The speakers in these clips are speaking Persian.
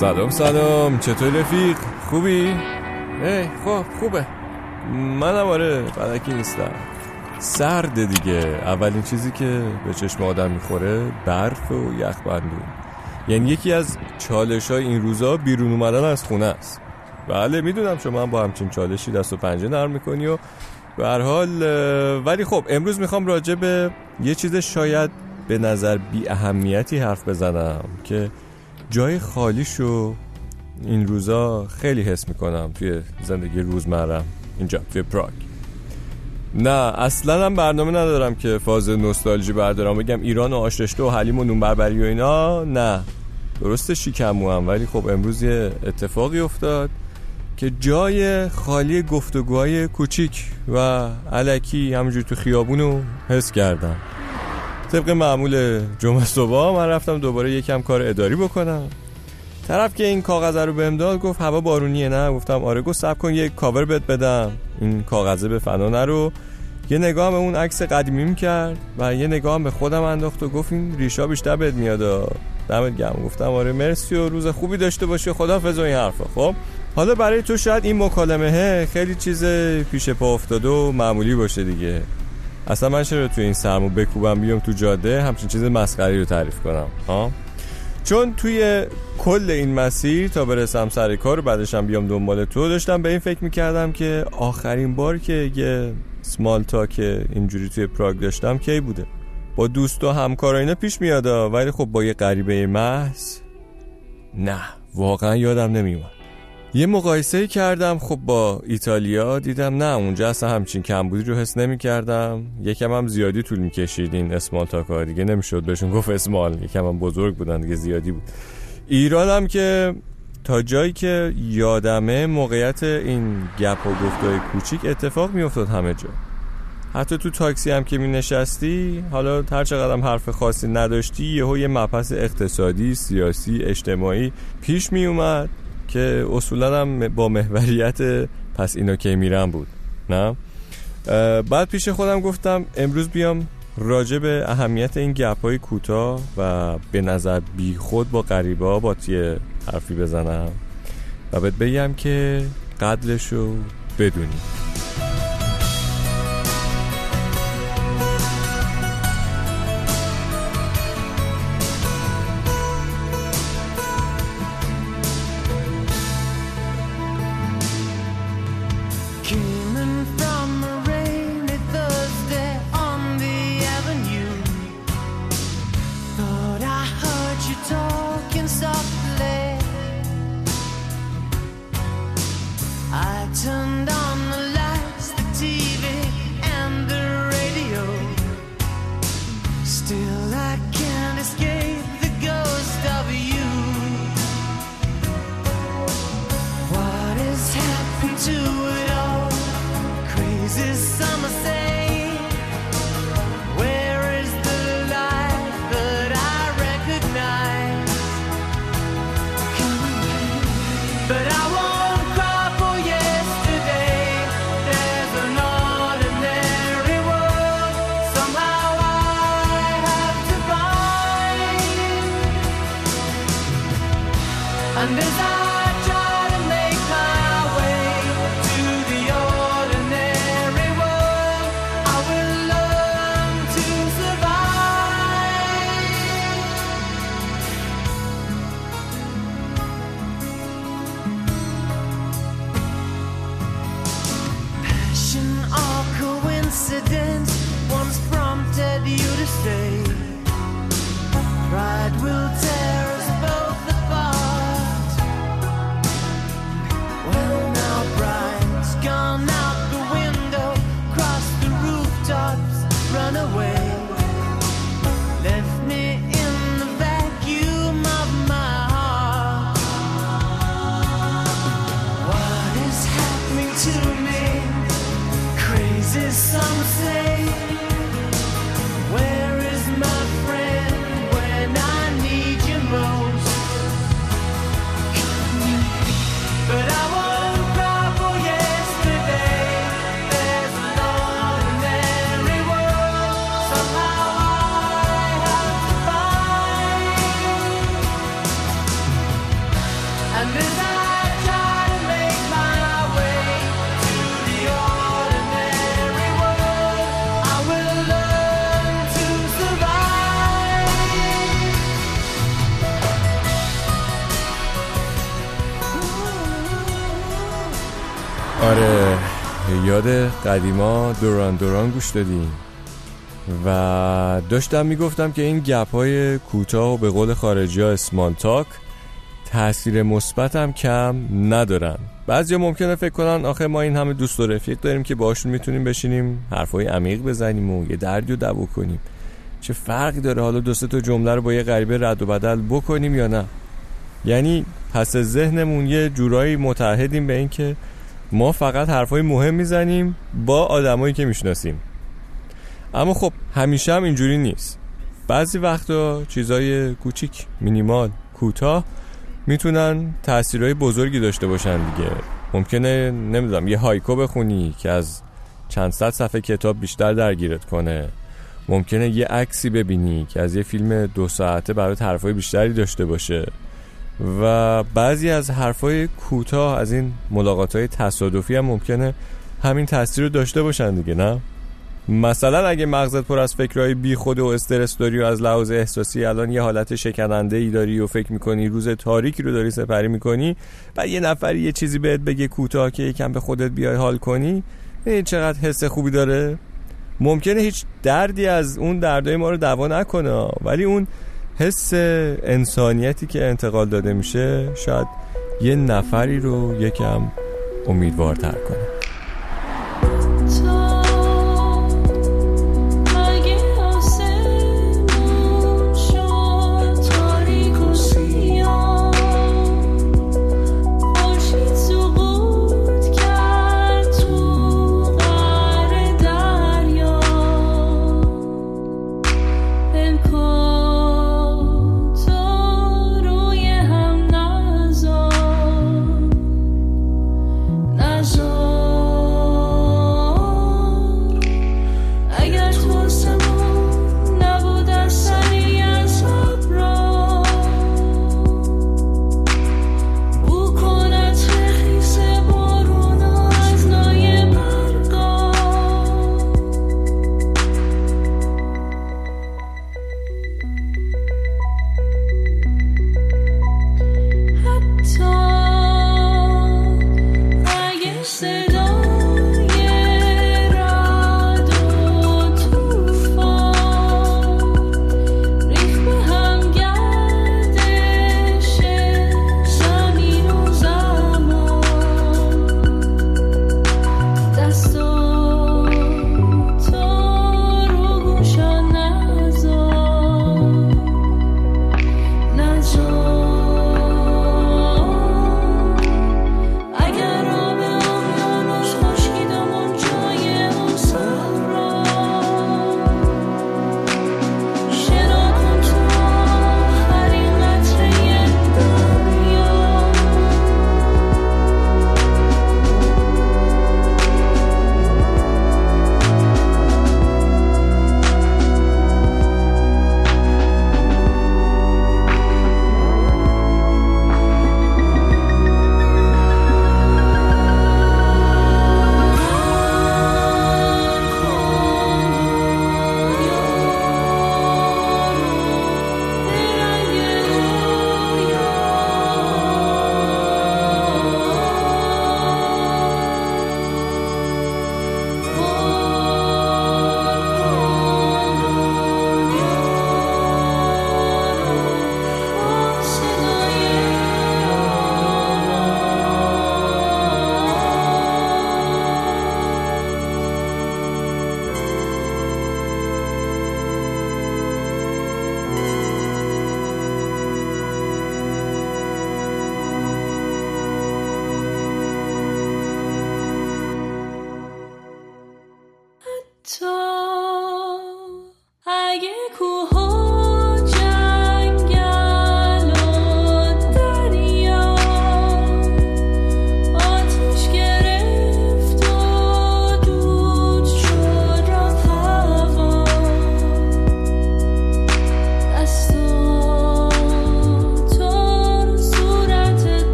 سلام سلام. چطور رفیق؟ خوبی؟ ای خب خوبه. منم آره بدکی نیستم. سرد دیگه. اولین چیزی که به چشم آدم می‌خوره برف و یخ بندون یعنی یکی از چالش های این روزا بیرون اومدن از خونه است. بله می‌دونم شما هم با همچین چالشی دست و پنجه نرم می‌کنی و به حال ولی خب امروز می‌خوام راجع به یه چیز شاید به نظر بی اهمیتی حرف بزنم که جای خالیشو این روزا خیلی حس می‌کنم توی زندگی روزمرم اینجا توی پراگ. نه اصلا هم برنامه ندارم که فاز نوستالژی بردارم. بگم ایران و آشرشته و حلیم و نون بربری و اینا نه. درسته شیکمو هم ولی خب امروز یه اتفاقی افتاد که جای خالی گفتگوهای کوچیک و علکی همونجور تو خیابونو حس کردم. طبق معمول جمعه صبح من رفتم دوباره یکم کار اداری بکنم. طرف که این کاغذ رو بهم داد گفت هوا بارونیه نه؟ گفتم آره گفت سب کن یک کاور بهت بدم. این کاغذه به فنا نرو. یه نگاه به اون عکس قدیمیم کرد و یه نگاه به خودم انداخت و گفت این ریشا بیشتر بهت میاد. دمت گرم. گفتم آره مرسی و روز خوبی داشته باشی. خدا و این حرفا. خب حالا برای تو شاید این مکالمه خیلی چیز پیش پا افتاده و معمولی باشه دیگه. اصلا من چرا تو این سرمو بکوبم بیام تو جاده همچین چیز مسخری رو تعریف کنم ها؟ چون توی کل این مسیر تا برسم سر کار و بعدشم بیام دنبال تو داشتم به این فکر می‌کردم که آخرین بار که یه سمال که اینجوری توی پراگ داشتم کی بوده؟ با دوست و همکار اینا پیش میاد ولی خب با یه غریبه محض نه. واقعا یادم نمیومد یه مقایسه کردم. خب با ایتالیا دیدم نه اونجا اصلا همچین کمبودی رو حس نمی کردم یکم هم زیادی طول می‌کشید این اسمال تاکا دیگه نمی‌شد. بهشون گفت اسمال. یکم هم بزرگ بودن دیگه زیادی بود. ایران هم که تا جایی که یادمه موقعیت این گپ و گفتای کوچیک اتفاق میافتاد همه جا. حتی تو تاکسی هم که می نشستی حالا هر چقدر حرف خاصی نداشتی یهو یه مبحث اقتصادی سیاسی اجتماعی پیش می اومد که اصولا هم با محوریت پس اینا که میرم بود نه؟ بعد پیش خودم گفتم امروز بیام راجع به اهمیت این گپ های کوتاه و به نظر بی خود با غریبه با تیه حرفی بزنم و بهت بگم که قدرشو بدونی. یاد قدیما دوران دوران گوش دادیم. و داشتم می‌گفتم که این گپ های کوتاه و به قول خارجی ها اسمال تاک تاثیر مثبت هم کم ندارن. بعضی ممکنه فکر کنن آخه ما این همه دوست و رفیق داریم که باشون می‌تونیم بشینیم حرفای عمیق بزنیم و یه دردی رو دعوا کنیم. چه فرقی داره حالا دو تا جمله رو با یه غریبه رد و بدل بکنیم یا نه؟ یعنی پس ذهنمون یه جورایی متحدیم به اینکه ما فقط حرفای مهم می‌زنیم با آدمایی که می‌شناسیم. اما خب همیشه هم اینجوری نیست. بعضی وقتا چیزای کوچیک مینیمال کوتاه می‌تونن تاثیرهای بزرگی داشته باشن دیگه. ممکنه نمی‌دونم یه هایکو بخونی که از چند صد صفحه کتاب بیشتر درگیرت کنه. ممکنه یه عکسی ببینی که از یه فیلم دو ساعته برای حرفای بیشتری داشته باشه. و بعضی از حرفای کوتاه از این ملاقات های تصادفی هم ممکنه همین تاثیر رو داشته باشن دیگه نه؟ مثلا اگه مغزت پر از فکرهای بی خود و استرس داری و از لحاظ احساسی الان یه حالت شکننده ای داری و فکر می‌کنی روز تاریکی رو داری سپری می‌کنی و یه نفری یه چیزی بهت بگه کوتاه که یکم به خودت بیای حال کنی چقدر حس خوبی داره؟ ممکنه هیچ دردی از اون دردای ما رو دوا نکنه ولی اون حس انسانیتی که انتقال داده میشه شاید یه نفری رو یکم امیدوارتر کنه.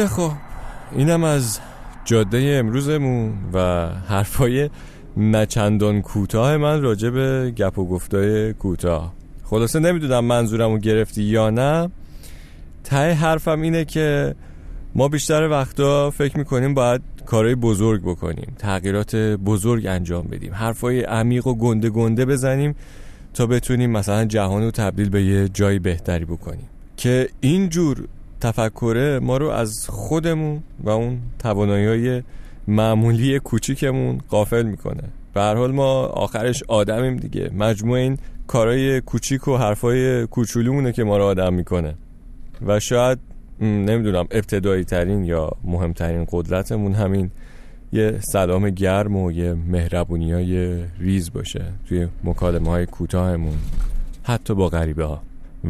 خیلی خوب. اینم از جاده امروزمون و حرفای نچندان کوتاه من راجع به گپ و گفتای کوتاه. خلاصه نمی‌دونم منظورمو گرفتی یا نه. ته حرفم اینه که ما بیشتر وقتا فکر می‌کنیم باید کارهای بزرگ بکنیم تغییرات بزرگ انجام بدیم حرفای عمیق و گنده گنده بزنیم تا بتونیم مثلا جهان رو تبدیل به یه جای بهتری بکنیم. که اینجور تفکره ما رو از خودمون و اون توانایی معمولی کوچیکمون قافل می‌کنه. به هر حال ما آخرش آدمیم دیگه. مجموع این کارهای کوچیک و حرفای کوچولومونه که ما رو آدم می‌کنه. و شاید نمی‌دونم ابتدایی ترین یا مهمترین قدرتمون همین یه سلام گرم و یه مهربونی های ریز باشه توی مکالمه های کوتاهمون. حتی با غریبه ها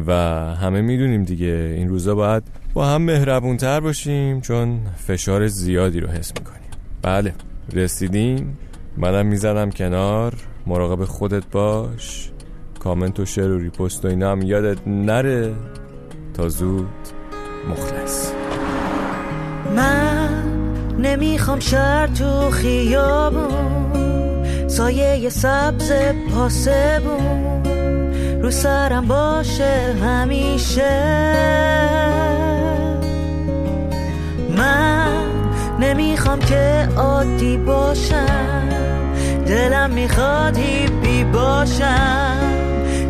و همه می‌دونیم دیگه. این روزا باید با هم مهربون تر باشیم چون فشار زیادی رو حس می‌کنیم. بله رسیدیم. منم می‌زنم کنار. مراقب خودت باش. کامنت و شیر و ریپوست و اینا هم یادت نره. تا زود مخلص. من نمی‌خوام شهر تو خیابون. سایه سبز پاسبون سرم باشه همیشه. من نمی‌خوام که عادی باشم. دلم می‌خواد هیپی باشم.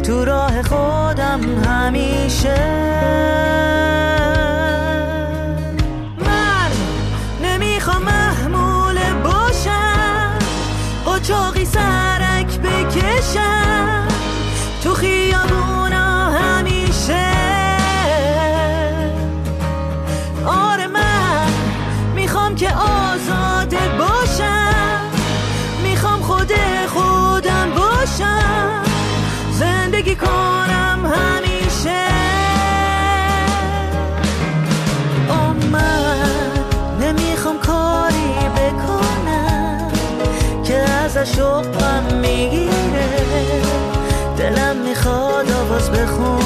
تو راه خودم همیشه. می‌گیره. دلم می‌خواد آواز بخونم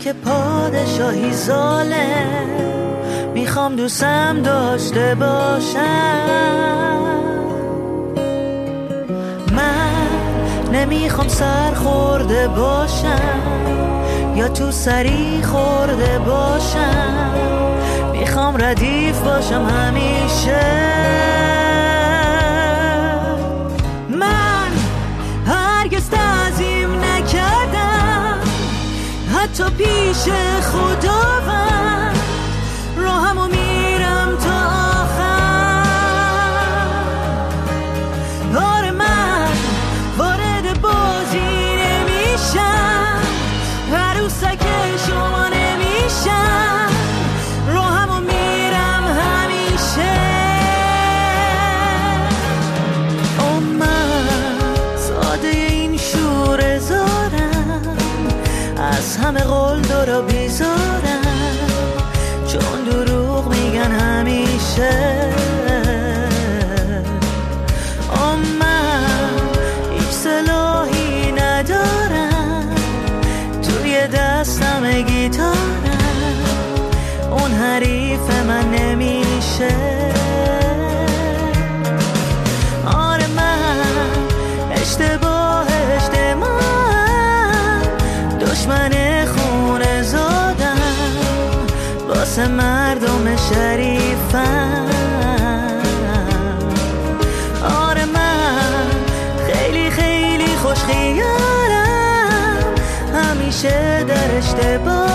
که پادشاهی ظالم. می‌خوام دوستم داشته باشم. من نمی‌خوام سر خورده باشم یا تو سری خورده باشم. می‌خوام ردیف باشم همیشه. حتی پیش خداوند. قول دارا بیزارم. چون دروغ میگن همیشه. او من هیچ سلاحی ندارم. توی دستم گیتارم. اون حریف من نمیشه. شریفم. آره من خیلی خیلی خوش خیالم همیشه در اشتباه